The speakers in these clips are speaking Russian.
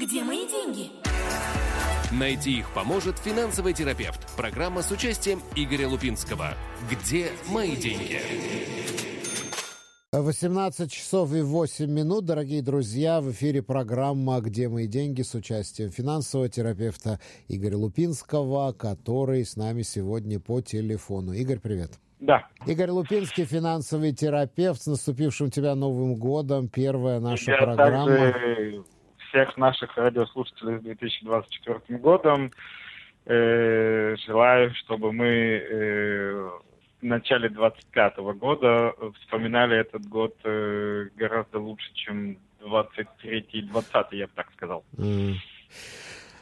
Где мои деньги? Найти их поможет финансовый терапевт. Программа с участием Игоря Лупинского. Где мои деньги? 18 часов и 8 минут, дорогие друзья, в эфире программа «Где мои деньги» с участием финансового терапевта Игоря Лупинского, который с нами сегодня по телефону. Игорь, привет. Да. Игорь Лупинский, финансовый терапевт. С наступившим тебя Новым годом. Первая наша Я программа. также всех наших радиослушателей с 2024 годом э, желаю, чтобы мы э, в начале 25 года вспоминали этот год э, гораздо лучше, чем 23 и 20 я бы так сказал. М.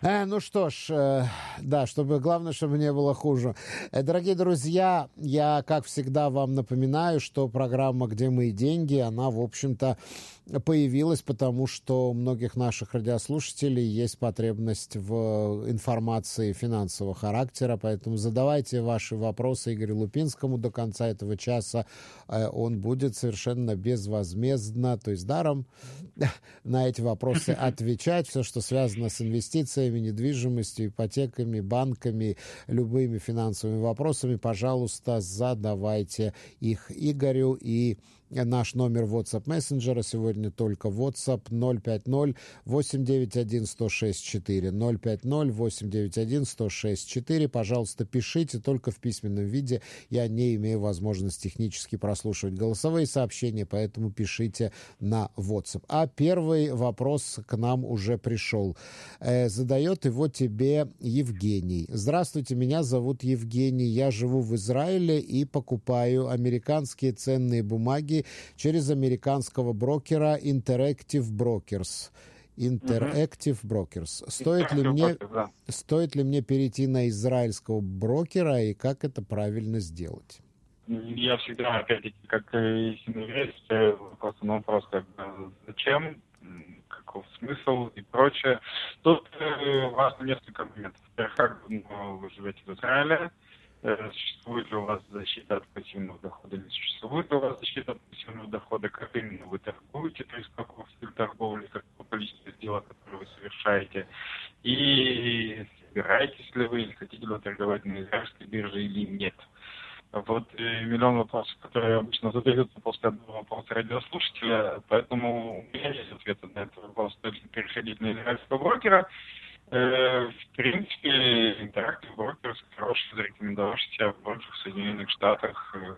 Э, ну что ж, э, да, чтобы главное, чтобы не было хуже. Э, дорогие друзья, я, как всегда, вам напоминаю, что программа «Где мои деньги», она, в общем-то, появилась, потому что у многих наших радиослушателей есть потребность в информации финансового характера, поэтому задавайте ваши вопросы Игорю Лупинскому до конца этого часа. Э, Он будет совершенно безвозмездно, то есть даром, на эти вопросы отвечать. Все, что связано с инвестициями, недвижимостью, ипотеками, банками, любыми финансовыми вопросами, пожалуйста, задавайте их Игорю и Наш номер WhatsApp мессенджера сегодня только WhatsApp 050-891-1064. 050-891-1064. Пожалуйста, пишите только в письменном виде. Я не имею возможности технически прослушивать голосовые сообщения, поэтому пишите на WhatsApp. А первый вопрос к нам уже пришел. Э, задает его тебе Евгений. Здравствуйте, меня зовут Евгений. Я живу в Израиле и покупаю американские ценные бумаги через американского брокера Interactive Brokers. Interactive Brokers. Стоит ли мне Да. стоит ли мне перейти на израильского брокера и как это правильно сделать? Я всегда, опять-таки, как и истинный веритель, просто на вопрос, как бы, зачем, каков смысл и прочее. Тут э, важно несколько моментов. Во-первых, как давно вы живете в Израиле, Э, существует ли у вас защита от пассивного дохода, не существует ли у вас защита от пассивного дохода, как именно вы торгуете, то есть каков стиль торговли, какое количество сделок, которые вы совершаете, и собираетесь ли вы или хотите ли торговать на израильской бирже или нет. Вот э, миллион вопросов, которые обычно задаются после одного вопроса радиослушателя, поэтому у меня есть ответ на этот вопрос. Переходить на израильского брокера? Э, В принципе, Interactive Brokers хороший, зарекомендовавший себя в Соединенных Штатах. Э,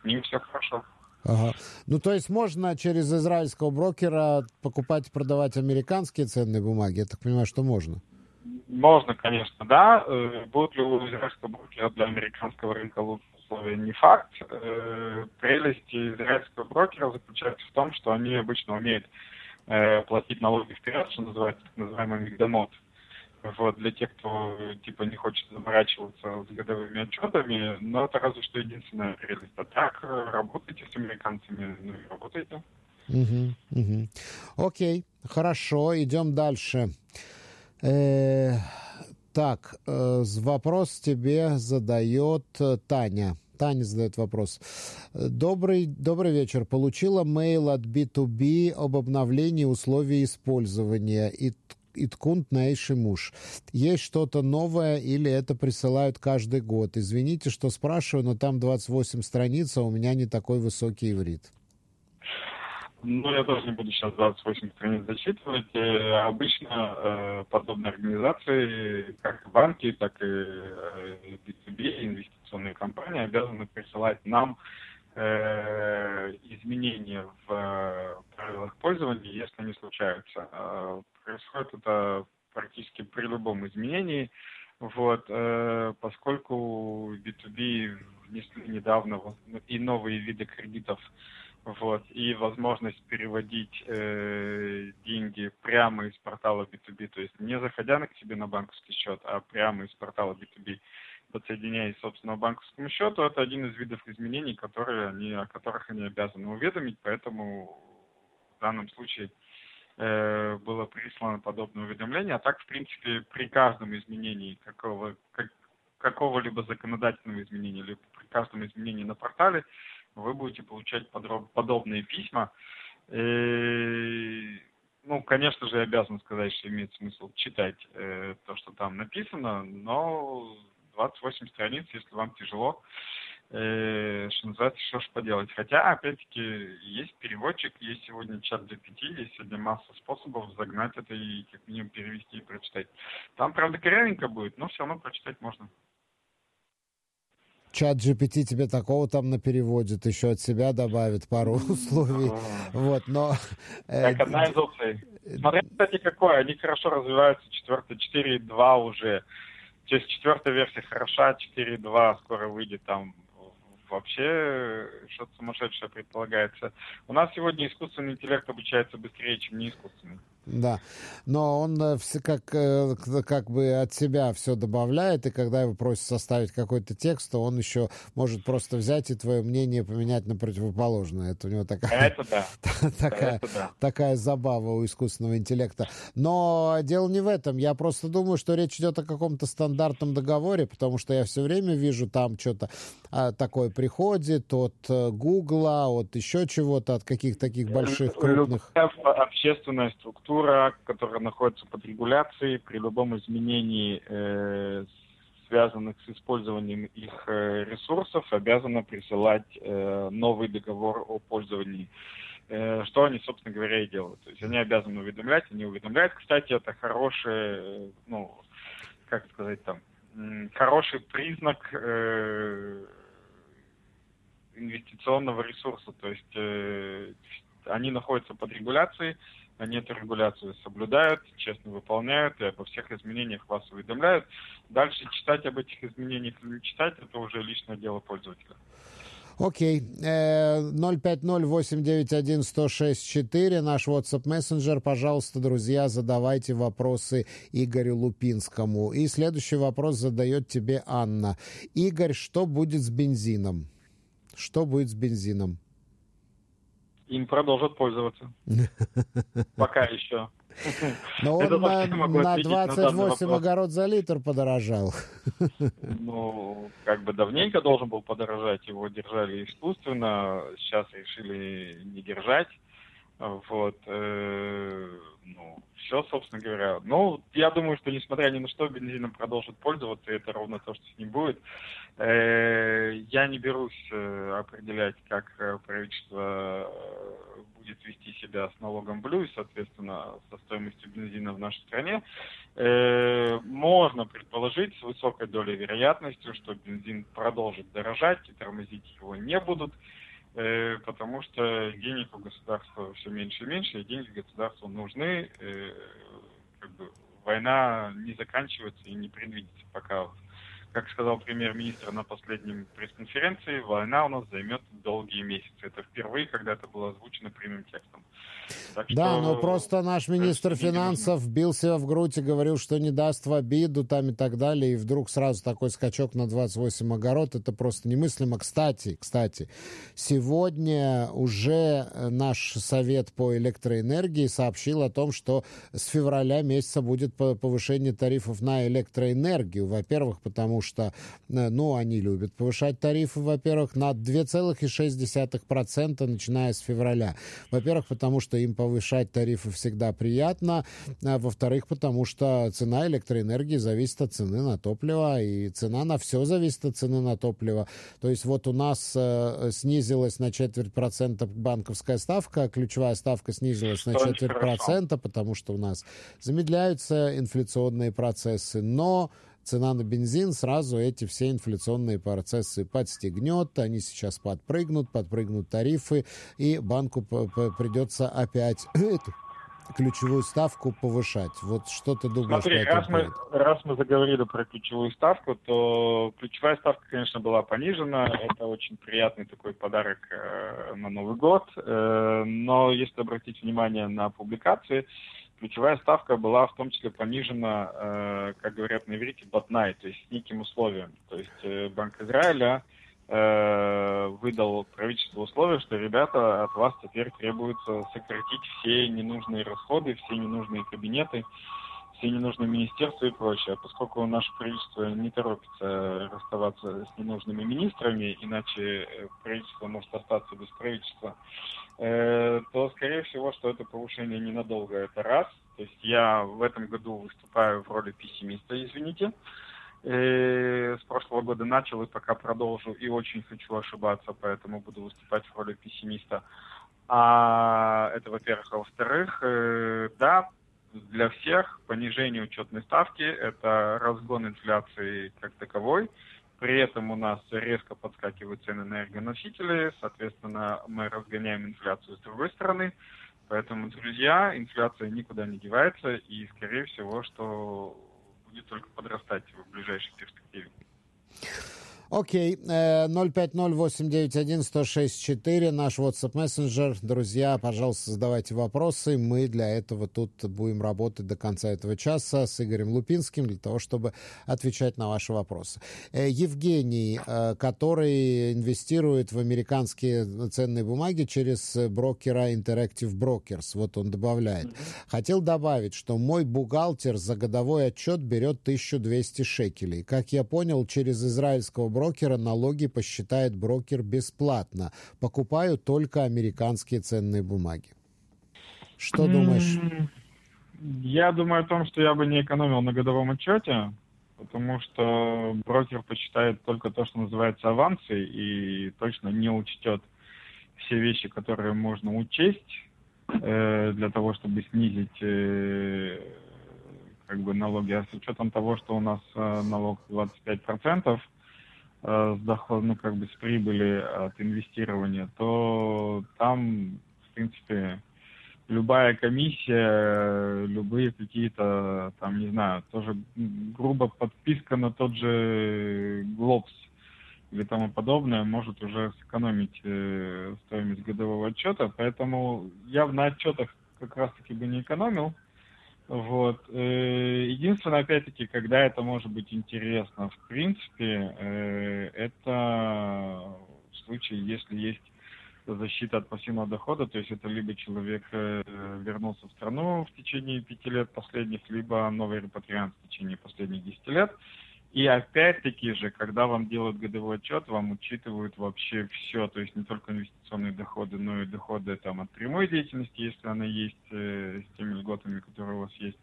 С ним все хорошо. Ага. Ну, то есть можно через израильского брокера покупать и продавать американские ценные бумаги? Я так понимаю, что можно. Можно, конечно, да. Э, Будут ли у израильского брокера для американского рынка лучшие условия, не факт. Прелесть израильского брокера заключается в том, что они обычно умеют э, платить налоги вперед, что называется так называемый мигдомот. Вот, для тех, кто типа не хочет заморачиваться с годовыми отчетами, но это разве что единственная прелесть. А так э, работайте с американцами, ну и работайте. Мгм, мгм. Окей, хорошо, идем дальше. Э, так, э, вопрос тебе задает э, Таня. Таня задает вопрос. Добрый, добрый вечер. Получила мейл от B2B об обновлении условий использования. И Иткунт Нейши Муж. Есть что-то новое или это присылают каждый год? Извините, что спрашиваю, но там 28 страниц, а у меня не такой высокий иврит. Ну, я тоже не буду сейчас 28 страниц зачитывать. Э, Обычно э, подобные организации, как банки, так и э, B2B, инвестиционные компании, обязаны присылать нам э, изменения в э, правилах пользования, если они случаются. Э, Происходит это практически при любом изменении. Вот, э, поскольку B2B внесли недавно и новые виды кредитов вот, и возможность переводить э, деньги прямо из портала B2B, то есть не заходя на к себе на банковский счет, а прямо из портала B2B, подсоединяясь к собственному банковскому счету, это один из видов изменений, которые они, о которых они обязаны уведомить, поэтому в данном случае э, было прислано подобное уведомление, а так, в принципе, при каждом изменении какого, как, какого-либо законодательного изменения, либо при каждом изменении на портале, вы будете получать подроб- подобные письма. Э, ну, конечно же, обязан сказать, что имеет смысл читать э, то, что там написано, но 28 страниц, если вам тяжело, э, что называется, что ж поделать. Хотя, опять-таки, есть переводчик, есть сегодня чат GPT, есть сегодня масса способов загнать это и как минимум перевести и прочитать. Там, правда, корявенько будет, но все равно прочитать можно чат GPT тебе такого там на переводит, еще от себя добавит пару условий. Вот, но... Э, так, одна из опций. Смотря, кстати, какое. Они хорошо развиваются. Четвертый, 4.2 уже. То есть четвертая версия хороша, 4.2 скоро выйдет там вообще что-то сумасшедшее предполагается. У нас сегодня искусственный интеллект обучается быстрее, чем не искусственный. Да, но он э, все как, э, как бы от себя все добавляет, и когда его просят составить какой-то текст, то он еще может просто взять и твое мнение поменять на противоположное. Это у него такая, Это да. такая, Это да. такая забава у искусственного интеллекта. Но дело не в этом. Я просто думаю, что речь идет о каком-то стандартном договоре, потому что я все время вижу там что-то а, такое приходит от э, Гугла, от еще чего-то, от каких-то таких больших, крупных... Общественная структура структура, которая находится под регуляцией, при любом изменении, э, связанных с использованием их э, ресурсов, обязана присылать э, новый договор о пользовании. Что они, собственно говоря, и делают. То есть они обязаны уведомлять, они уведомляют. Кстати, это хороший, ну, как сказать там, хороший признак инвестиционного ресурса. То есть они находятся под регуляцией, они эту регуляцию соблюдают, честно выполняют и обо всех изменениях вас уведомляют. Дальше читать об этих изменениях или не читать, это уже личное дело пользователя. Окей. Okay. 050-891-1064, наш WhatsApp мессенджер. Пожалуйста, друзья, задавайте вопросы Игорю Лупинскому. И следующий вопрос задает тебе Анна. Игорь, что будет с бензином? Что будет с бензином? Им продолжат пользоваться. Пока еще. Но он на, на 28 на огород за литр подорожал. Ну, как бы давненько должен был подорожать, его держали искусственно, сейчас решили не держать. Вот, э, ну, все, собственно говоря. Ну, я думаю, что несмотря ни на что, бензином продолжит пользоваться, и это ровно то, что с ним будет. Э, я не берусь э, определять, как правительство будет вести себя с налогом блю и, соответственно, со стоимостью бензина в нашей стране. Можно предположить с высокой долей вероятности, что бензин продолжит дорожать и тормозить его не будут. Потому что денег у государства все меньше и меньше, и деньги государству нужны. Э, как бы война не заканчивается и не предвидится пока. Как сказал премьер-министр на последнем пресс-конференции, война у нас займет долгие месяцы. Это впервые, когда это было озвучено прямым текстом. Так да, что... но просто наш министр финансов бил себя в грудь и говорил, что не даст в обиду там и так далее, и вдруг сразу такой скачок на 28 огород, это просто немыслимо. Кстати, кстати, сегодня уже наш совет по электроэнергии сообщил о том, что с февраля месяца будет повышение тарифов на электроэнергию. Во-первых, потому что, э, ну, они любят повышать тарифы, во-первых, на 2,6%, начиная с февраля. Во-первых, потому что им повышать тарифы всегда приятно. А во-вторых, потому что цена электроэнергии зависит от цены на топливо, и цена на все зависит от цены на топливо. То есть вот у нас э, снизилась на четверть процента банковская ставка, ключевая ставка снизилась на четверть процента, потому что у нас замедляются инфляционные процессы, но цена на бензин сразу эти все инфляционные процессы подстегнет, они сейчас подпрыгнут, подпрыгнут тарифы, и банку придется опять эту ключевую ставку повышать. Вот что ты думаешь Смотри, раз мы, раз мы заговорили про ключевую ставку, то ключевая ставка, конечно, была понижена. Это очень приятный такой подарок э, на Новый год. Э, но если обратить внимание на публикации, ключевая ставка была в том числе понижена, э, как говорят на иврите, ботнай, то есть с неким условием. То есть э, Банк Израиля э, выдал правительству условие, что ребята от вас теперь требуется сократить все ненужные расходы, все ненужные кабинеты, все ненужные министерства и прочее. Поскольку наше правительство не торопится расставаться с ненужными министрами, иначе правительство может остаться без правительства, э, то, скорее всего, что это повышение ненадолго. Это раз. То есть я в этом году выступаю в роли пессимиста, извините. Э, с прошлого года начал и пока продолжу, и очень хочу ошибаться, поэтому буду выступать в роли пессимиста. А это, во-первых. А во-вторых, э, да, для всех понижение учетной ставки – это разгон инфляции как таковой. При этом у нас резко подскакивают цены на энергоносители, соответственно, мы разгоняем инфляцию с другой стороны. Поэтому, друзья, инфляция никуда не девается, и, скорее всего, что будет только подрастать в ближайшей перспективе. Окей, 050-891-1064, наш WhatsApp мессенджер. Друзья, пожалуйста, задавайте вопросы. Мы для этого тут будем работать до конца этого часа с Игорем Лупинским для того, чтобы отвечать на ваши вопросы. Э, Евгений, э, который инвестирует в американские ценные бумаги через брокера Interactive Brokers, вот он добавляет. Хотел добавить, что мой бухгалтер за годовой отчет берет 1200 шекелей. Как я понял, через израильского брокера брокера налоги посчитает брокер бесплатно. Покупаю только американские ценные бумаги. Что думаешь? Я думаю о том, что я бы не экономил на годовом отчете, потому что брокер посчитает только то, что называется авансы, и точно не учтет все вещи, которые можно учесть э, для того, чтобы снизить э, как бы налоги. А с учетом того, что у нас э, налог 25%, Э, с доход, ну, как бы с прибыли от инвестирования, то там, в принципе, любая комиссия, любые какие-то, там, не знаю, тоже грубо подписка на тот же Глобс или тому подобное может уже сэкономить э, стоимость годового отчета, поэтому я на отчетах как раз-таки бы не экономил, вот. Э, единственное, опять-таки, когда это может быть интересно, в принципе, э, это в случае, если есть защита от пассивного дохода, то есть это либо человек э, вернулся в страну в течение пяти лет последних, либо новый репатриант в течение последних десяти лет, и опять-таки же, когда вам делают годовой отчет, вам учитывают вообще все, то есть не только инвестиционные доходы, но и доходы там от прямой деятельности, если она есть, э, с теми льготами, которые у вас есть.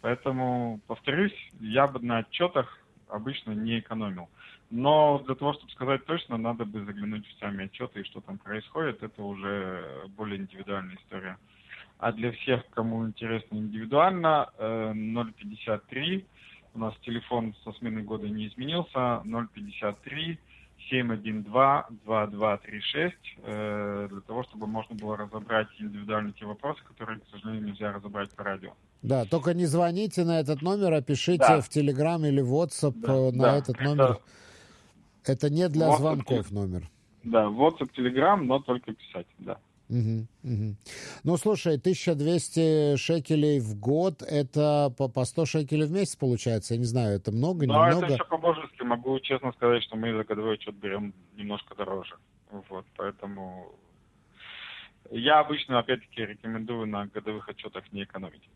Поэтому, повторюсь, я бы на отчетах обычно не экономил. Но для того, чтобы сказать точно, надо бы заглянуть в сами отчеты и что там происходит, это уже более индивидуальная история. А для всех, кому интересно индивидуально, 053 э, у нас телефон со смены года не изменился. 053 712-2236 э, для того, чтобы можно было разобрать индивидуально те вопросы, которые, к сожалению, нельзя разобрать по радио. Да, только не звоните на этот номер, а пишите да. в Телеграм или WhatsApp да, э, на да, этот номер. Это, это не для WhatsApp, звонков номер. Да, WhatsApp, Telegram, но только писать, да. Угу, угу. Ну, слушай, 1200 шекелей в год, это по, по 100 шекелей в месяц получается? Я не знаю, это много, да, немного? это еще по-божески. Могу честно сказать, что мы за годовой отчет берем немножко дороже. Вот, поэтому я обычно, опять-таки, рекомендую на годовых отчетах не экономить.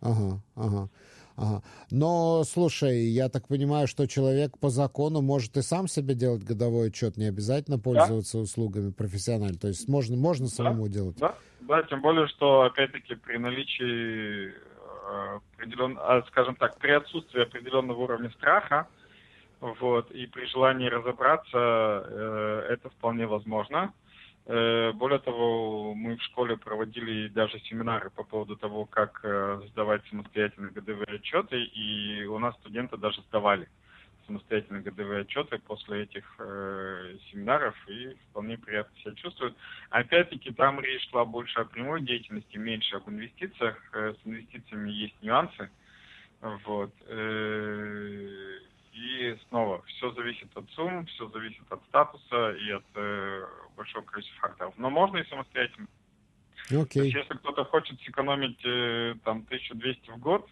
Ага, ага. Ага. Но, слушай, я так понимаю, что человек по закону может и сам себе делать годовой отчет, не обязательно пользоваться да? услугами профессионально. То есть можно, можно самому да? делать. Да, да, тем более, что, опять-таки, при наличии э, определен, а, скажем так, при отсутствии определенного уровня страха, вот, и при желании разобраться, э, это вполне возможно. Э, более того, мы в школе проводили даже семинары по поводу того, как э, сдавать самостоятельно годовые отчеты, и у нас студенты даже сдавали самостоятельно годовые отчеты после этих э, семинаров и вполне приятно себя чувствуют. Опять-таки там речь шла больше о прямой деятельности, меньше об инвестициях. Э, с инвестициями есть нюансы. Вот. Э, и снова, все зависит от сумм, все зависит от статуса и от э, большого количества факторов. Но можно и самостоятельно. Okay. То есть, если кто-то хочет сэкономить э, там 1200 в год,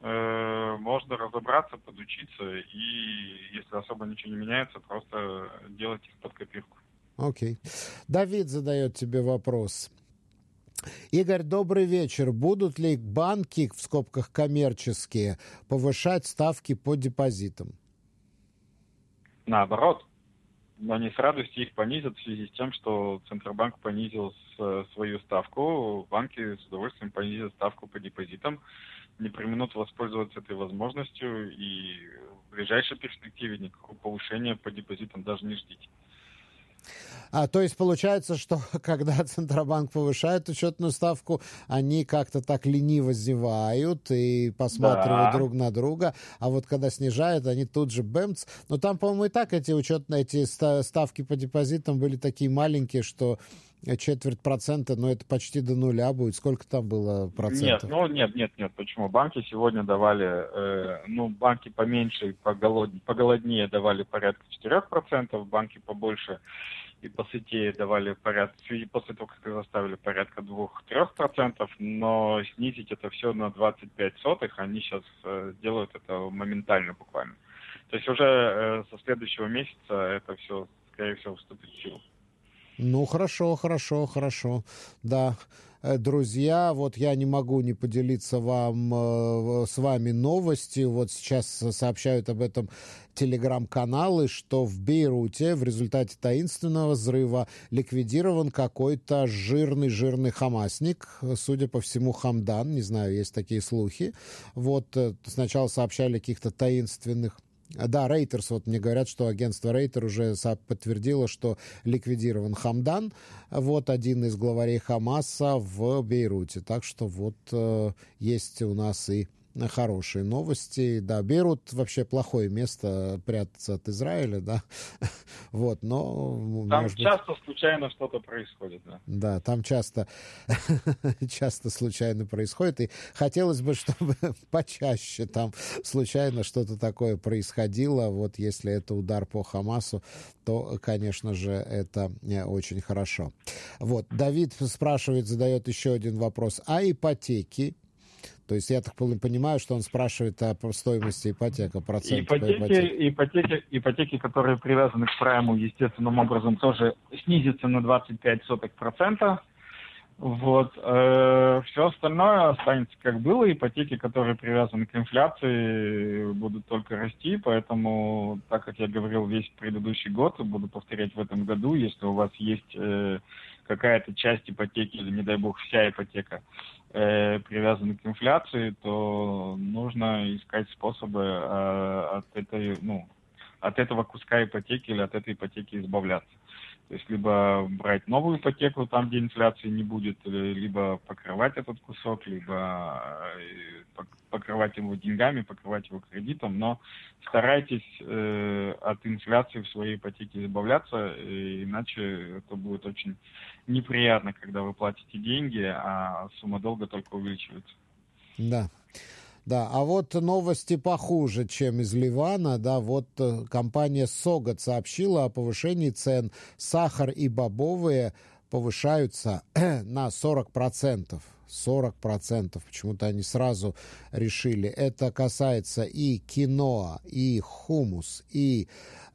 э, можно разобраться, подучиться, и если особо ничего не меняется, просто делать их под копирку. Окей. Okay. Давид задает тебе вопрос. Игорь, добрый вечер. Будут ли банки, в скобках коммерческие, повышать ставки по депозитам? Наоборот. Они с радостью их понизят в связи с тем, что Центробанк понизил свою ставку. Банки с удовольствием понизят ставку по депозитам. Не применут воспользоваться этой возможностью и в ближайшей перспективе никакого повышения по депозитам даже не ждите. А, то есть получается, что когда Центробанк повышает учетную ставку, они как-то так лениво зевают и посматривают да. друг на друга, а вот когда снижают, они тут же бэмц. Но там, по-моему, и так эти учетные эти ставки по депозитам были такие маленькие, что четверть процента, но это почти до нуля будет. Сколько там было процентов? Нет, ну нет, нет, нет. Почему? Банки сегодня давали, э, ну, банки поменьше, поголод... поголоднее давали порядка 4%, банки побольше и по сети давали порядка, после того, как их заставили порядка 2-3%, но снизить это все на 25 сотых, они сейчас э, делают это моментально буквально. То есть уже э, со следующего месяца это все, скорее всего, вступит в силу. Ну, хорошо, хорошо, хорошо. Да, э, друзья, вот я не могу не поделиться вам, э, с вами новостью. Вот сейчас сообщают об этом телеграм-каналы, что в Бейруте в результате таинственного взрыва ликвидирован какой-то жирный-жирный хамасник, судя по всему, Хамдан, не знаю, есть такие слухи. Вот э, сначала сообщали о каких-то таинственных да, Рейтерс, вот мне говорят, что агентство Рейтер уже подтвердило, что ликвидирован Хамдан, вот один из главарей Хамаса в Бейруте. Так что вот э, есть у нас и хорошие новости. Да, Бейрут вообще плохое место прятаться от Израиля, да. вот, но... Там часто быть... случайно что-то происходит, да. Да, там часто, часто случайно происходит. И хотелось бы, чтобы почаще там случайно что-то такое происходило. Вот если это удар по Хамасу, то, конечно же, это э, очень хорошо. Вот, Давид спрашивает, задает еще один вопрос. А ипотеки? То есть я так понимаю, что он спрашивает о стоимости ипотека, процент ипотеки, по ипотеке. Ипотеки, ипотеки, которые привязаны к прайму, естественным образом тоже снизятся на 25 сотых процента. Вот. Э, все остальное останется как было. Ипотеки, которые привязаны к инфляции, будут только расти. Поэтому, так как я говорил весь предыдущий год, буду повторять в этом году, если у вас есть э, какая-то часть ипотеки или, не дай бог, вся ипотека э, привязана к инфляции, то нужно искать способы э, от этой, ну, от этого куска ипотеки или от этой ипотеки избавляться. То есть либо брать новую ипотеку там, где инфляции не будет, э, либо покрывать этот кусок, либо э, покрывать его деньгами, покрывать его кредитом, но старайтесь э, от инфляции в своей ипотеке избавляться, иначе это будет очень неприятно, когда вы платите деньги, а сумма долга только увеличивается. Да. Да, а вот новости похуже, чем из Ливана. Да, вот э, компания Согат сообщила о повышении цен. Сахар и бобовые повышаются на 40%. 40%. Почему-то они сразу решили. Это касается и киноа, и хумус, и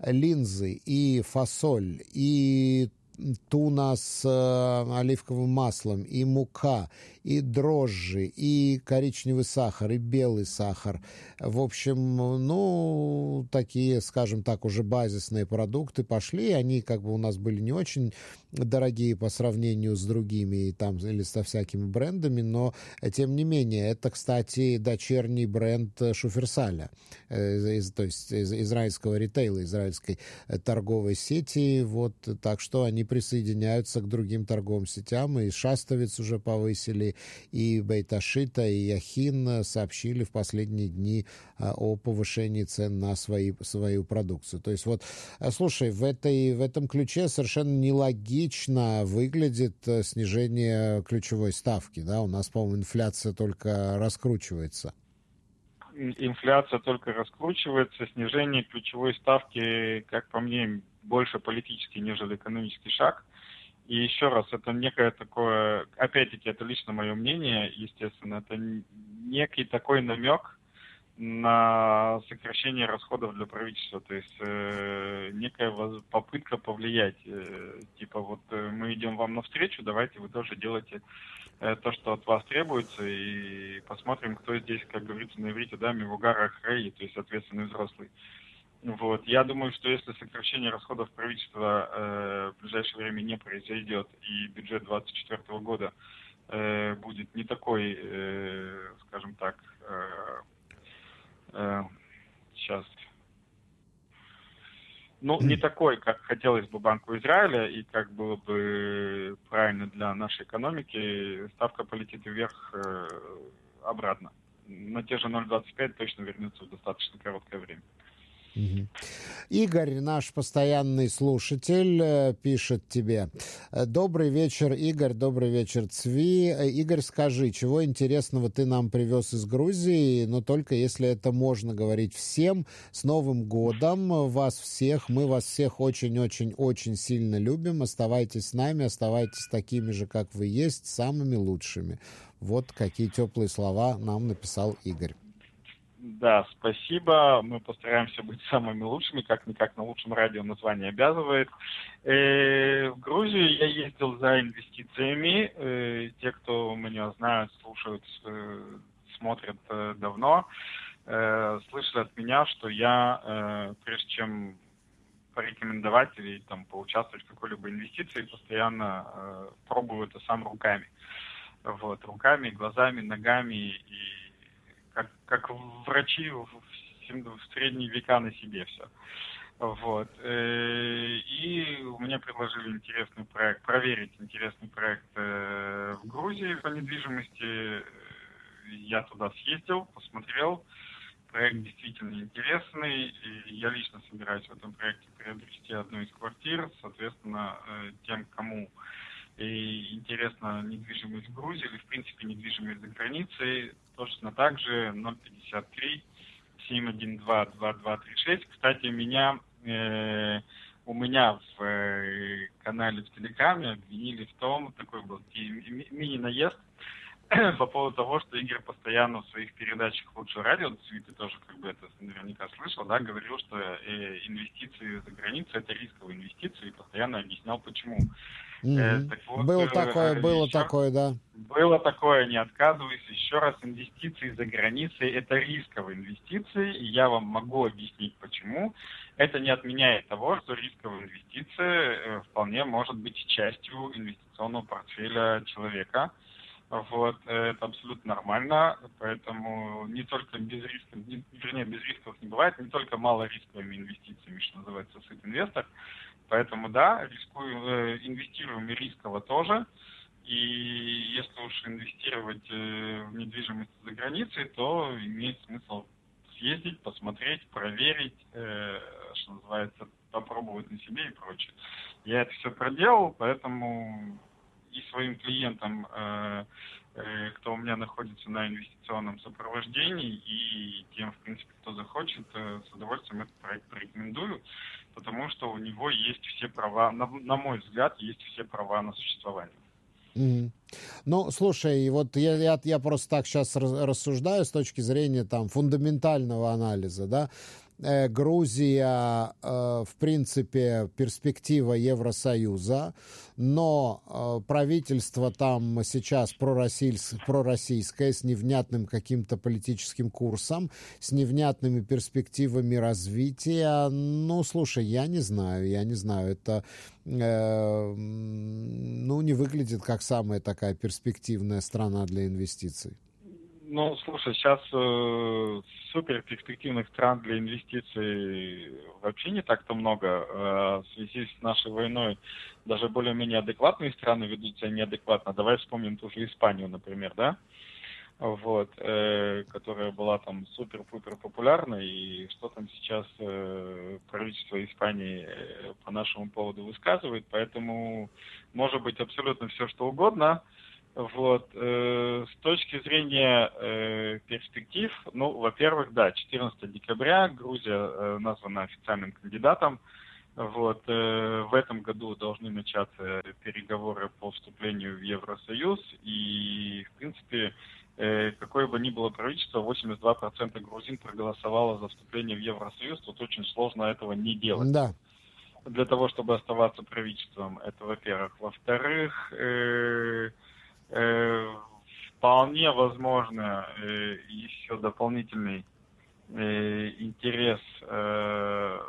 линзы, и фасоль, и туна с э, оливковым маслом, и мука, и дрожжи, и коричневый сахар, и белый сахар. В общем, ну, такие, скажем так, уже базисные продукты пошли. Они как бы у нас были не очень дорогие по сравнению с другими там или со всякими брендами, но тем не менее, это, кстати, дочерний бренд Шуферсаля, э, из, то есть из израильского ритейла, израильской торговой сети. Вот, так что они присоединяются к другим торговым сетям, и Шастовец уже повысили, и Бейташита, и Яхин сообщили в последние дни о повышении цен на свои, свою продукцию. То есть вот, слушай, в, этой, в этом ключе совершенно нелогично выглядит э, снижение ключевой ставки. Да? У нас, по-моему, инфляция только раскручивается инфляция только раскручивается, снижение ключевой ставки, как по мне, больше политический, нежели экономический шаг. И еще раз, это некое такое, опять-таки, это лично мое мнение, естественно, это некий такой намек на сокращение расходов для правительства, то есть э, некая попытка повлиять, э, типа вот э, мы идем вам навстречу, давайте вы тоже делайте то, что от вас требуется, и посмотрим, кто здесь, как говорится на иврите, да, мивугара хрей, то есть ответственный взрослый. Вот. Я думаю, что если сокращение расходов правительства э, в ближайшее время не произойдет, и бюджет 2024 года э, будет не такой, э, скажем так, э, э, сейчас, ну, не такой, как хотелось бы Банку Израиля, и как было бы правильно для нашей экономики, ставка полетит вверх э, обратно. На те же 0,25 точно вернется в достаточно короткое время. Игорь, наш постоянный слушатель, э, пишет тебе. Добрый вечер, Игорь, добрый вечер, Цви. Э, Игорь, скажи, чего интересного ты нам привез из Грузии, но только если это можно говорить всем. С Новым годом вас всех, мы вас всех очень-очень-очень сильно любим. Оставайтесь с нами, оставайтесь такими же, как вы есть, самыми лучшими. Вот какие теплые слова нам написал Игорь. Да, спасибо. Мы постараемся быть самыми лучшими, как-никак на лучшем радио название обязывает. Э, в Грузию я ездил за инвестициями. Э, те, кто меня знают, слушают, э, смотрят э, давно, э, слышали от меня, что я, э, прежде чем порекомендовать или там, поучаствовать в какой-либо инвестиции, постоянно э, пробую это сам руками. Вот, руками, глазами, ногами и как, как врачи в, в средние века на себе все. Вот. Э, и мне предложили интересный проект, проверить интересный проект э, в Грузии по недвижимости. Я туда съездил, посмотрел. Проект действительно интересный. И я лично собираюсь в этом проекте приобрести одну из квартир. Соответственно, э, тем, кому интересна недвижимость в Грузии или, в принципе, недвижимость за границей, точно так же 053 712 2236. Кстати, меня, э, у меня в э, канале в Телеграме обвинили в том, такой был ми- мини-наезд, по поводу того, что Игорь постоянно в своих передачах «Лучше радио», ты тоже как бы это наверняка слышал, да, говорил, что э, инвестиции за границей – это рисковые инвестиции, и постоянно объяснял, почему. Mm-hmm. так вот, было такое, было еще, такое, да. Было такое, не отказываюсь. Еще раз, инвестиции за границей – это рисковые инвестиции, и я вам могу объяснить, почему. Это не отменяет того, что рисковая инвестиция э, вполне может быть частью инвестиционного портфеля человека – вот, э, это абсолютно нормально, поэтому не только без рисков, не, вернее, без рисков не бывает, не только малорисковыми инвестициями, что называется, сыт инвестор. Поэтому да, рискую, э, инвестируем и рисково тоже. И если уж инвестировать э, в недвижимость за границей, то имеет смысл съездить, посмотреть, проверить, что называется, попробовать на себе и прочее. Я это все проделал, поэтому и своим клиентам, э, э, кто у меня находится на инвестиционном сопровождении, и тем, в принципе, кто захочет, э, с удовольствием этот проект порекомендую, потому что у него есть все права, на, на мой взгляд, есть все права на существование. Mm-hmm. Ну, слушай, вот я, я, я просто так сейчас рассуждаю с точки зрения там фундаментального анализа, да. Э, Грузия, э, в принципе, перспектива Евросоюза, но э, правительство там сейчас пророссийское, с невнятным каким-то политическим курсом, с невнятными перспективами развития. Ну, слушай, я не знаю, я не знаю, это ну, не выглядит как самая такая перспективная страна для инвестиций. Ну, слушай, сейчас э, супер перспективных стран для инвестиций вообще не так-то много. Э, в связи с нашей войной даже более-менее адекватные страны ведут себя неадекватно. Давай вспомним ту же Испанию, например, да? Вот, э, которая была там супер-пупер популярна, и что там сейчас э, правительство Испании э, по нашему поводу высказывает, поэтому может быть абсолютно все, что угодно, вот. Э, с точки зрения э, перспектив, ну, во-первых, да, 14 декабря Грузия э, названа официальным кандидатом. Вот. В этом году должны начаться переговоры по вступлению в Евросоюз. И, в принципе, какое бы ни было правительство, 82% грузин проголосовало за вступление в Евросоюз. Тут очень сложно этого не делать. Да для того, чтобы оставаться правительством. Это, во-первых. Во-вторых, э, э, вполне возможно э, еще дополнительный э, интерес э,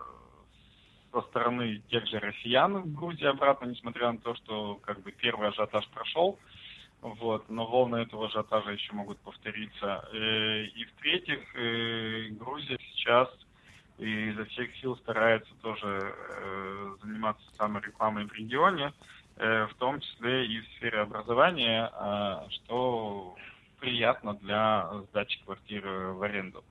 со стороны тех же россиян в Грузии обратно, несмотря на то, что как бы первый ажиотаж прошел, вот, но волны этого ажиотажа еще могут повториться. Э, и в-третьих, э, Грузия сейчас изо всех сил старается тоже э, заниматься самой рекламой в регионе, в том числе и в сфере образования, а, что приятно для сдачи квартиры в аренду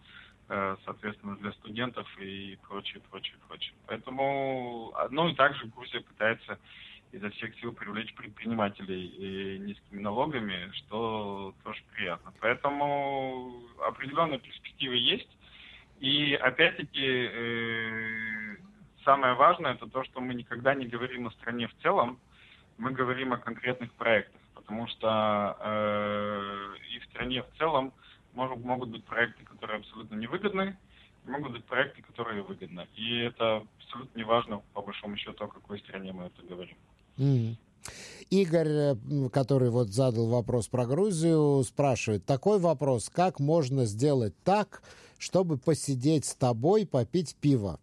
соответственно, для студентов и прочее, прочее, прочее. Поэтому, ну и также Грузия пытается изо всех сил привлечь предпринимателей и низкими налогами, что тоже приятно. Поэтому определенные перспективы есть. И опять-таки э, самое важное это то, что мы никогда не говорим о стране в целом, мы говорим о конкретных проектах, потому что э, и в стране в целом может, могут быть проекты, которые абсолютно невыгодны, могут быть проекты, которые выгодны. И это абсолютно не важно, по большому счету, о какой стране мы это говорим. Mm. Игорь, э, который вот задал вопрос про Грузию, спрашивает такой вопрос, как можно сделать так, чтобы посидеть с тобой, попить пиво?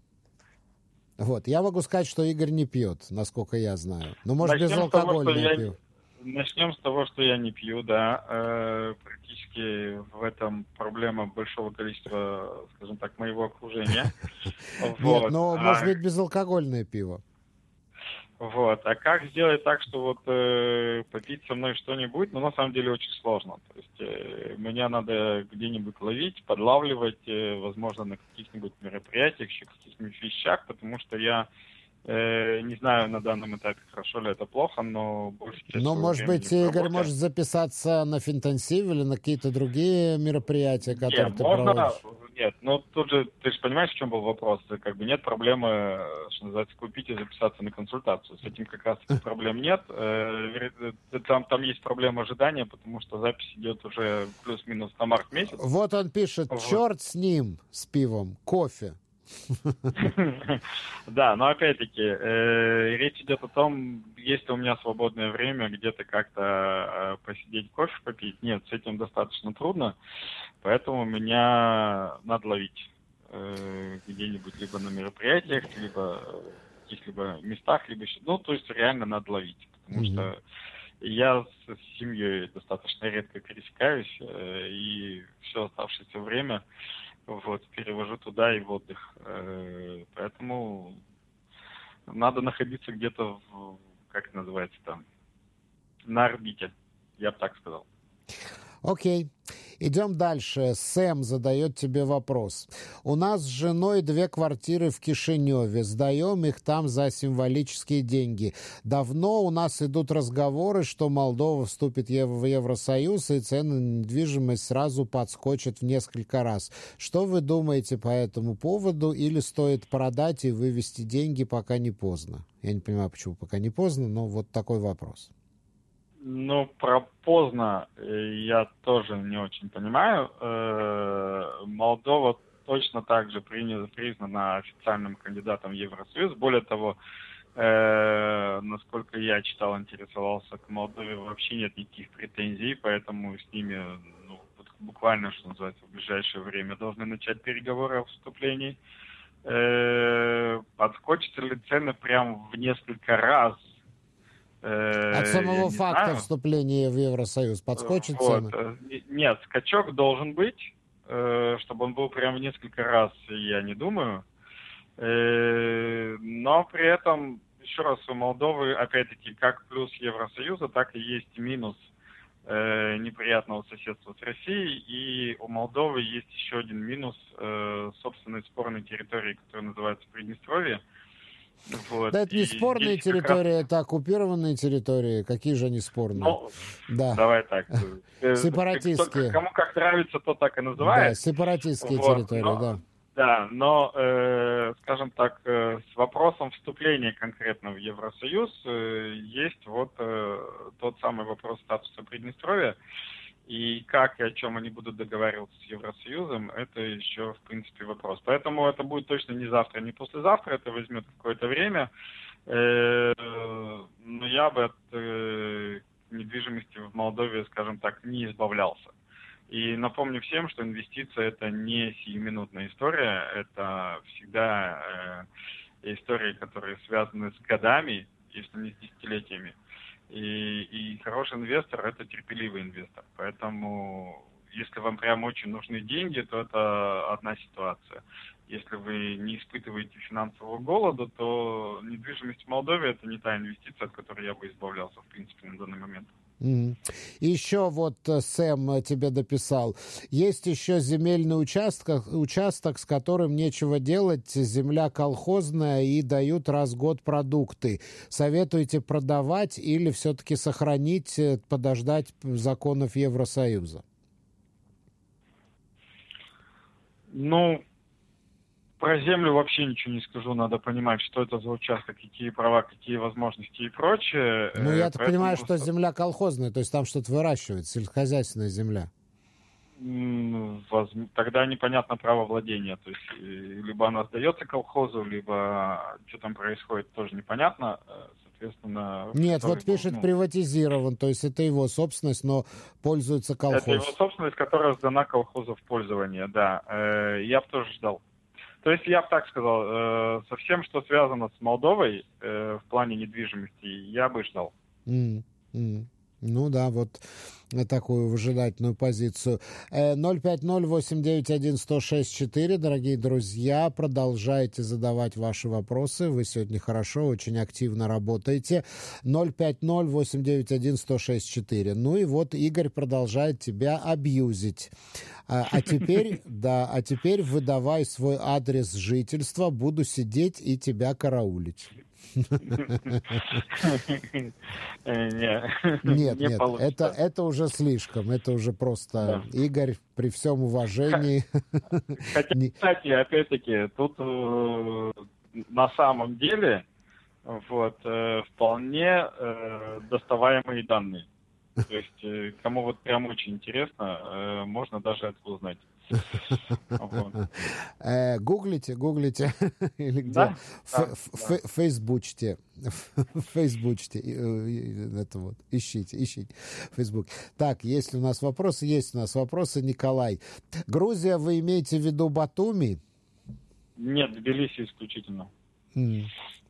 Вот, я могу сказать, что Игорь не пьет, насколько я знаю. Но может Начнем безалкогольное пиво. Начнем с того, что я не пью, да. Э, практически в этом проблема большого количества, скажем так, моего окружения. Нет, но может быть безалкогольное пиво. Вот. А как сделать так, что вот э, попить со мной что-нибудь, ну, на самом деле, очень сложно. То есть э, меня надо где-нибудь ловить, подлавливать, э, возможно, на каких-нибудь мероприятиях, еще каких-нибудь вещах, потому что я не знаю на данном этапе, хорошо ли это плохо, но больше Ну, может быть, Игорь может записаться на финтенсив или на какие-то другие мероприятия, которые нет, ты можно, проводишь? Нет, ну тут же, ты же понимаешь, в чем был вопрос? Как бы нет проблемы, что называется, купить и записаться на консультацию. С этим как раз проблем нет. Э, там, там есть проблема ожидания, потому что запись идет уже плюс-минус на март месяц. Вот он пишет, черт с ним, с пивом, кофе. Да, но опять-таки, э, речь идет о том, есть ли у меня свободное время где-то как-то э, посидеть кофе попить. Нет, с этим достаточно трудно, поэтому меня надо ловить э, где-нибудь либо на мероприятиях, либо в каких-либо местах, либо еще. Ну, то есть реально надо ловить, потому что я с семьей достаточно редко пересекаюсь, и все оставшееся время вот, перевожу туда и в отдых. Э, поэтому надо находиться где-то, в, как это называется там, на орбите, я бы так сказал. Окей. Идем дальше. Сэм задает тебе вопрос. У нас с женой две квартиры в Кишиневе. Сдаем их там за символические деньги. Давно у нас идут разговоры, что Молдова вступит в Евросоюз, и цены на недвижимость сразу подскочат в несколько раз. Что вы думаете по этому поводу? Или стоит продать и вывести деньги, пока не поздно? Я не понимаю, почему пока не поздно, но вот такой вопрос. Ну, про поздно э, я тоже не очень понимаю. Э, Молдова точно так же признана официальным кандидатом в Евросоюз. Более того, э, насколько я читал, интересовался, к Молдове вообще нет никаких претензий, поэтому с ними ну, буквально, что называется, в ближайшее время должны начать переговоры о вступлении. Подскочат ли цены прям в несколько раз Э, От самого факта знаю. вступления в Евросоюз подскочит вот. цены? Э, нет, скачок должен быть, э, чтобы он был прям несколько раз, я не думаю. Но при этом, еще раз, у Молдовы, опять-таки, как плюс Евросоюза, так и есть минус неприятного соседства с Россией. И у Молдовы есть еще один минус собственной спорной территории, которая называется Приднестровье. Вот. Да, это не спорные территории, раз... это оккупированные территории. Какие же они спорные? Ну, да. Давай так. Э, сепаратистские. Кому как нравится, то так и называют. Да, сепаратистские вот, территории, но, да. Да, но, э, скажем так, э, с вопросом вступления конкретно в Евросоюз э, есть вот э, тот самый вопрос статуса Приднестровья. И как и о чем они будут договариваться с Евросоюзом, это еще, в принципе, вопрос. Поэтому это будет точно не завтра, не послезавтра, это возьмет какое-то время. Э, но я бы от э, недвижимости в Молдове, скажем так, не избавлялся. И напомню всем, что инвестиция это не сиюминутная история, это всегда э, истории, которые связаны с годами, если не с десятилетиями. И, и хороший инвестор это терпеливый инвестор. Поэтому если вам прям очень нужны деньги, то это одна ситуация. Если вы не испытываете финансового голода, то недвижимость в Молдове это не та инвестиция, от которой я бы избавлялся, в принципе, на данный момент. Mm. Еще вот э, Сэм э, тебе дописал. Есть еще земельный участок, участок, с которым нечего делать. Земля колхозная и дают раз в год продукты. Советуете продавать или все-таки сохранить, э, подождать законов Евросоюза? Ну, про землю вообще ничего не скажу. Надо понимать, что это за участок, какие права, какие возможности и прочее. Ну, я так понимаю, что земля колхозная, то есть там что-то выращивают, сельскохозяйственная земля. Тогда непонятно право владения. То есть либо она сдается колхозу, либо что там происходит, тоже непонятно. Э, соответственно... Нет, вот пишет ну, приватизирован, то есть это его собственность, но пользуется колхоз. Это его собственность, которая сдана колхозу в пользование, да. Э, я бы тоже ждал. То есть я бы так сказал, э, со всем, что связано с Молдовой э, в плане недвижимости, я бы ждал. Mm -hmm. Ну да, вот такую выжидательную позицию. 050-891-1064, дорогие друзья, продолжайте задавать ваши вопросы. Вы сегодня хорошо, очень активно работаете. 050-891-1064. Ну и вот Игорь продолжает тебя абьюзить. А, а теперь, да, а теперь выдавай свой адрес жительства, буду сидеть и тебя караулить. Нет, нет, это, это уже слишком, это уже просто Игорь при всем уважении. Хотя, кстати, опять-таки, тут э, на самом деле вот э, вполне э, доставаемые данные. То есть, кому вот прям очень интересно, можно даже это узнать. Э, гуглите, гуглите. Или где? Фейсбучте. Фейсбучте. Это вот. Ищите, ищите. Фейсбук. Так, есть у нас вопросы? Есть у нас вопросы, Николай. Грузия, вы имеете в виду Батуми? Нет, Тбилиси исключительно.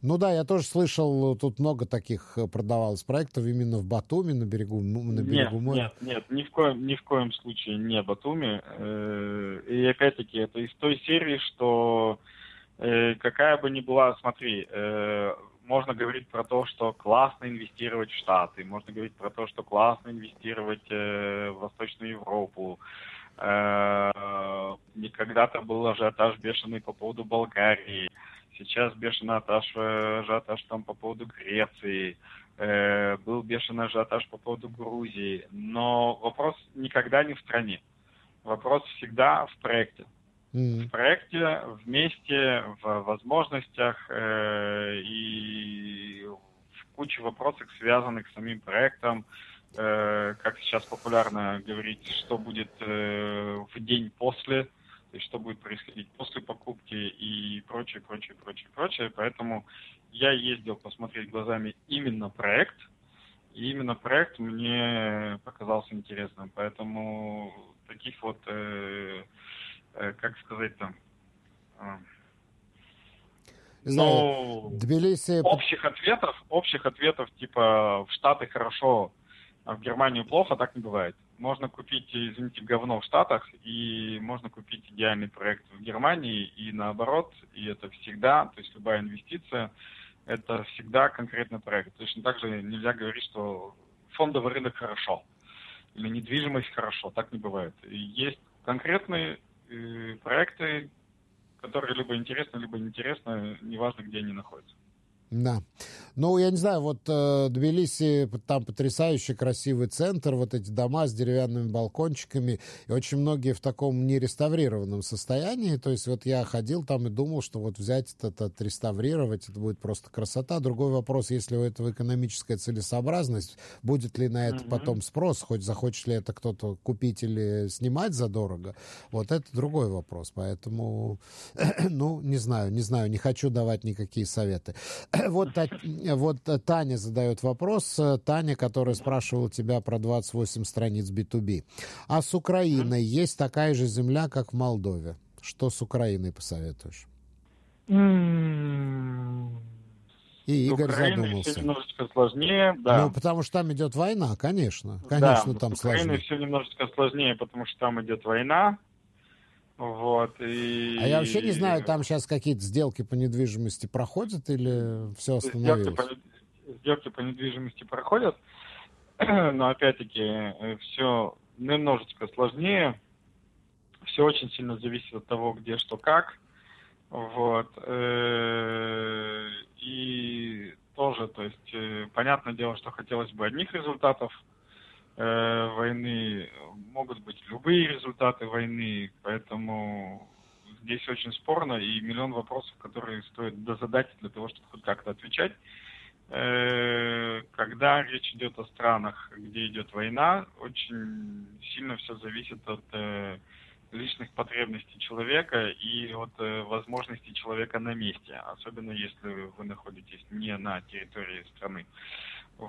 Ну да, я тоже слышал, тут много таких э, продавалось проектов именно в Батуми, на берегу, на берегу нет, моря. Нет, нет, ни в коем, ни в коем случае не Батуми. Э, и опять-таки, это из той серии, что э, какая бы ни была, смотри, можно говорить про то, что классно инвестировать в Штаты, можно говорить про то, что классно инвестировать в Восточную Европу. Когда-то был ажиотаж бешеный по поводу Болгарии. Сейчас бешеный ажиотаж, ажиотаж там по поводу Греции, э, был бешеный ажиотаж по поводу Грузии. Но вопрос никогда не в стране. Вопрос всегда в проекте. В проекте, вместе, в возможностях э, и в куче вопросов, связанных с самим проектом. Э, как сейчас популярно говорить, что будет э, в день после то есть что будет происходить после покупки и прочее, прочее, прочее, прочее. Поэтому я ездил посмотреть глазами именно проект, и именно проект мне показался интересным. Поэтому таких вот, э, э, как сказать там, э, ну, Тбилиси... общих ответов, общих ответов типа в Штаты хорошо, а в Германию плохо, так не бывает можно купить, извините, говно в Штатах, и можно купить идеальный проект в Германии, и наоборот, и это всегда, то есть любая инвестиция, это всегда конкретный проект. Точно так же нельзя говорить, что фондовый рынок хорошо, или недвижимость хорошо, так не бывает. Есть конкретные э, проекты, которые либо интересны, либо неинтересны, неважно, где они находятся. Да. Ну, я не знаю, вот э, Тбилиси, там потрясающий красивый центр, вот эти дома с деревянными балкончиками, и очень многие в таком нереставрированном состоянии. То есть вот я ходил там и думал, что вот взять это, отреставрировать, это будет просто красота. Другой вопрос, если у этого экономическая целесообразность, будет ли на это mm-hmm. потом спрос, хоть захочет ли это кто-то купить или снимать задорого, вот это другой вопрос. Поэтому, ну, не знаю, не знаю, не хочу давать никакие советы. Вот, вот Таня задает вопрос. Таня, которая спрашивала тебя про 28 страниц B2B. А с Украиной есть такая же земля, как в Молдове? Что с Украиной посоветуешь? И Игорь задумался. все немножечко сложнее, да. Ну, потому что там идет война, конечно. Конечно, да, там с Украиной сложнее. все немножечко сложнее, потому что там идет война. Вот, и... А я вообще не знаю, там сейчас какие-то сделки по недвижимости проходят или все остановилось? Сделки по, сделки по недвижимости проходят, но опять-таки э, все немножечко сложнее. Все очень сильно зависит от того, где, что, как. Вот. Э, и тоже, то есть, э, понятное дело, что хотелось бы одних результатов войны, могут быть любые результаты войны, поэтому здесь очень спорно и миллион вопросов, которые стоит задать для того, чтобы хоть как-то отвечать. Когда речь идет о странах, где идет война, очень сильно все зависит от личных потребностей человека и от э, возможностей человека на месте, особенно если вы находитесь не на территории страны.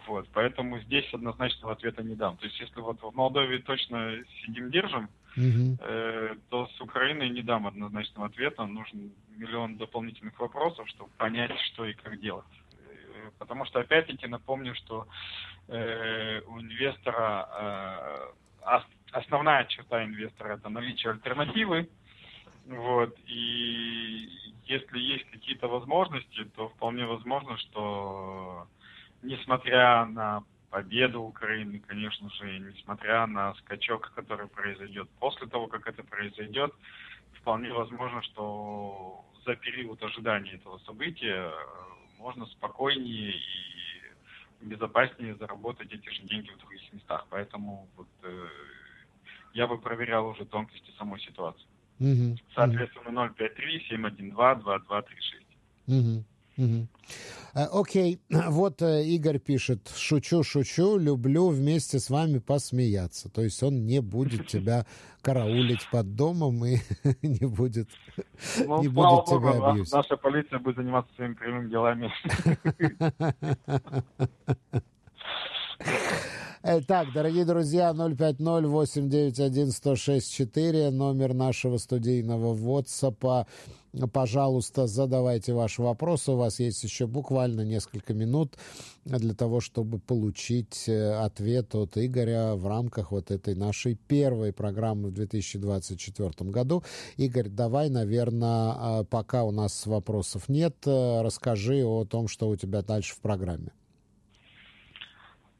Вот, поэтому здесь однозначного ответа не дам. То есть, если вот в Молдове точно сидим держим, mm-hmm. э, то с Украиной не дам однозначного ответа. Нужен миллион дополнительных вопросов, чтобы понять, что и как делать. Э, потому что опять-таки напомню, что э, у инвестора э, основная черта инвестора это наличие альтернативы. Вот, и если есть какие-то возможности, то вполне возможно, что несмотря на победу Украины, конечно же, несмотря на скачок, который произойдет после того, как это произойдет, вполне возможно, что за период ожидания этого события можно спокойнее и безопаснее заработать эти же деньги в других местах. Поэтому вот, э, я бы проверял уже тонкости самой ситуации. Угу. Соответственно, 053 712 2236. Угу. Угу. Окей, вот э, Игорь пишет, шучу, шучу, люблю вместе с вами посмеяться. То есть он не будет тебя караулить под домом и не будет, ну, не будет Богу, тебя абьюзить. Наша полиция будет заниматься своими прямыми делами. Э, так, дорогие друзья, 050-891-1064, номер нашего студийного WhatsApp. Пожалуйста, задавайте ваши вопросы. У вас есть еще буквально несколько минут для того, чтобы получить э, ответ от Игоря в рамках вот этой нашей первой программы в 2024 году. Игорь, давай, наверное, а, пока у нас вопросов нет, э, расскажи о том, что у тебя дальше в программе.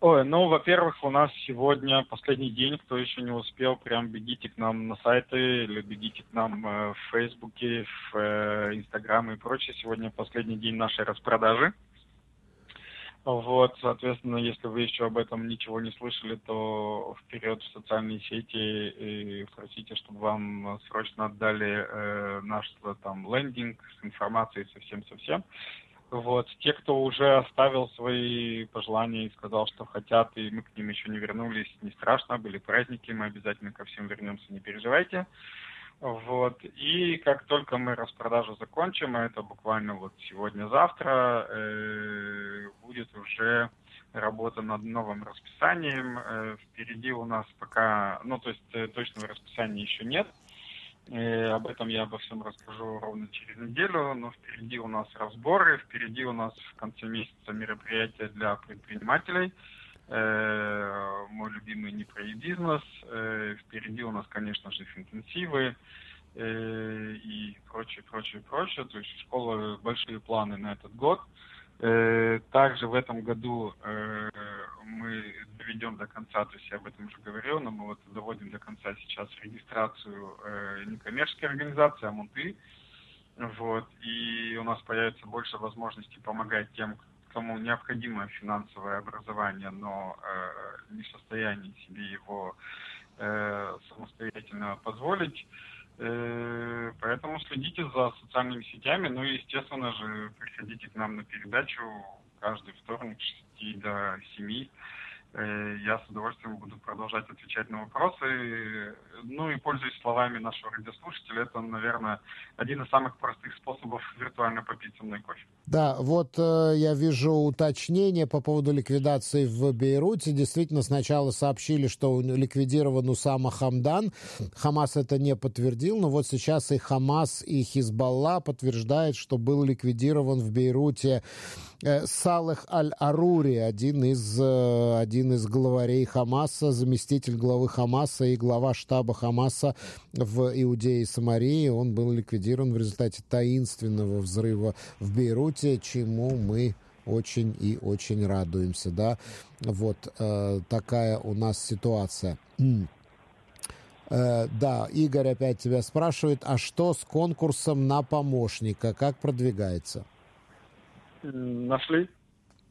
Ой, ну, во-первых, у нас сегодня последний день, кто еще не успел, прям бегите к нам на сайты или бегите к нам э, в Фейсбуке, в э, Инстаграм и прочее. Сегодня последний день нашей распродажи. Вот, соответственно, если вы еще об этом ничего не слышали, то вперед в социальные сети и просите, чтобы вам срочно отдали э, наш там лендинг с информацией совсем-совсем. Вот. Те, кто уже оставил свои пожелания и сказал, что хотят, и мы к ним еще не вернулись, не страшно, были праздники, мы обязательно ко всем вернемся, не переживайте. Вот. И как только мы распродажу закончим, а это буквально вот сегодня-завтра, э, будет уже работа над новым расписанием. Э, впереди у нас пока, ну то есть э, точного расписания еще нет. И об этом я обо всем расскажу ровно через неделю, но впереди у нас разборы, впереди у нас в конце месяца мероприятия для предпринимателей. Э, мой любимый не про бизнес. Э, впереди у нас, конечно же, интенсивы э, и прочее, прочее, прочее. То есть школа большие планы на этот год. Э, также в этом году э, мы доведем до конца, то есть я об этом уже говорил, но мы вот доводим до конца сейчас регистрацию э, некоммерческой организации Амунты. Вот, и у нас появится больше возможностей помогать тем, кому необходимо финансовое образование, но не в состоянии себе его самостоятельно позволить. Э, поэтому следите за социальными сетями, ну и, естественно же, приходите к нам на передачу каждый вторник с 6 до 7. Э, я с удовольствием буду продолжать отвечать на вопросы. Ну и пользуясь словами нашего радиослушателя, это, наверное, один из самых простых способов виртуально попить со мной кофе. Да, вот э, я вижу уточнение по поводу ликвидации в Бейруте. Действительно, сначала сообщили, что ликвидирован Усама Хамдан. Хамас это не подтвердил, но вот сейчас и Хамас, и Хизбалла подтверждают, что был ликвидирован в Бейруте э, Салых Аль-Арури, один из, э, один из главарей Хамаса, заместитель главы Хамаса и глава штаба Хамаса в Иудее и Самарии. Он был ликвидирован в результате таинственного взрыва в Бейруте, чему мы очень и очень радуемся, да. Вот э, такая у нас ситуация. Э, да, Игорь опять тебя спрашивает, а что с конкурсом на помощника, как продвигается? Нашли.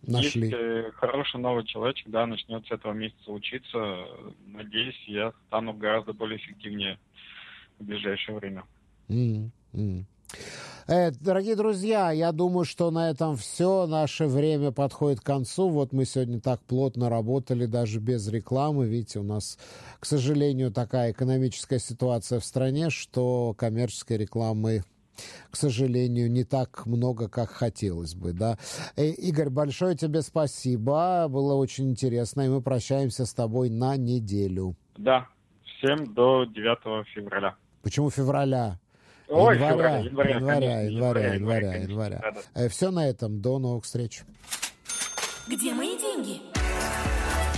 Нашли. Есть э, хороший новый человечек, да, начнет с этого месяца учиться. Надеюсь, я стану гораздо более эффективнее в ближайшее время. Mm-hmm. Э, дорогие друзья, я думаю, что на этом все. Наше время подходит к концу. Вот мы сегодня так плотно работали, даже без рекламы. Видите, у нас, к сожалению, такая экономическая ситуация в стране, что коммерческой рекламы к сожалению, не так много, как хотелось бы, да. Э, Игорь, большое тебе спасибо, было очень интересно, и мы прощаемся с тобой на неделю. Да, всем до 9 февраля. Почему февраля? Ой, января, января, января, января, конечно, января, января, января, января. да, Э, Все на этом. До новых встреч. Где мои деньги?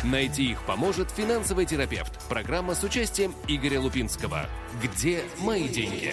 Найти их поможет финансовый терапевт. Программа с участием Игоря Лупинского. Где мои деньги?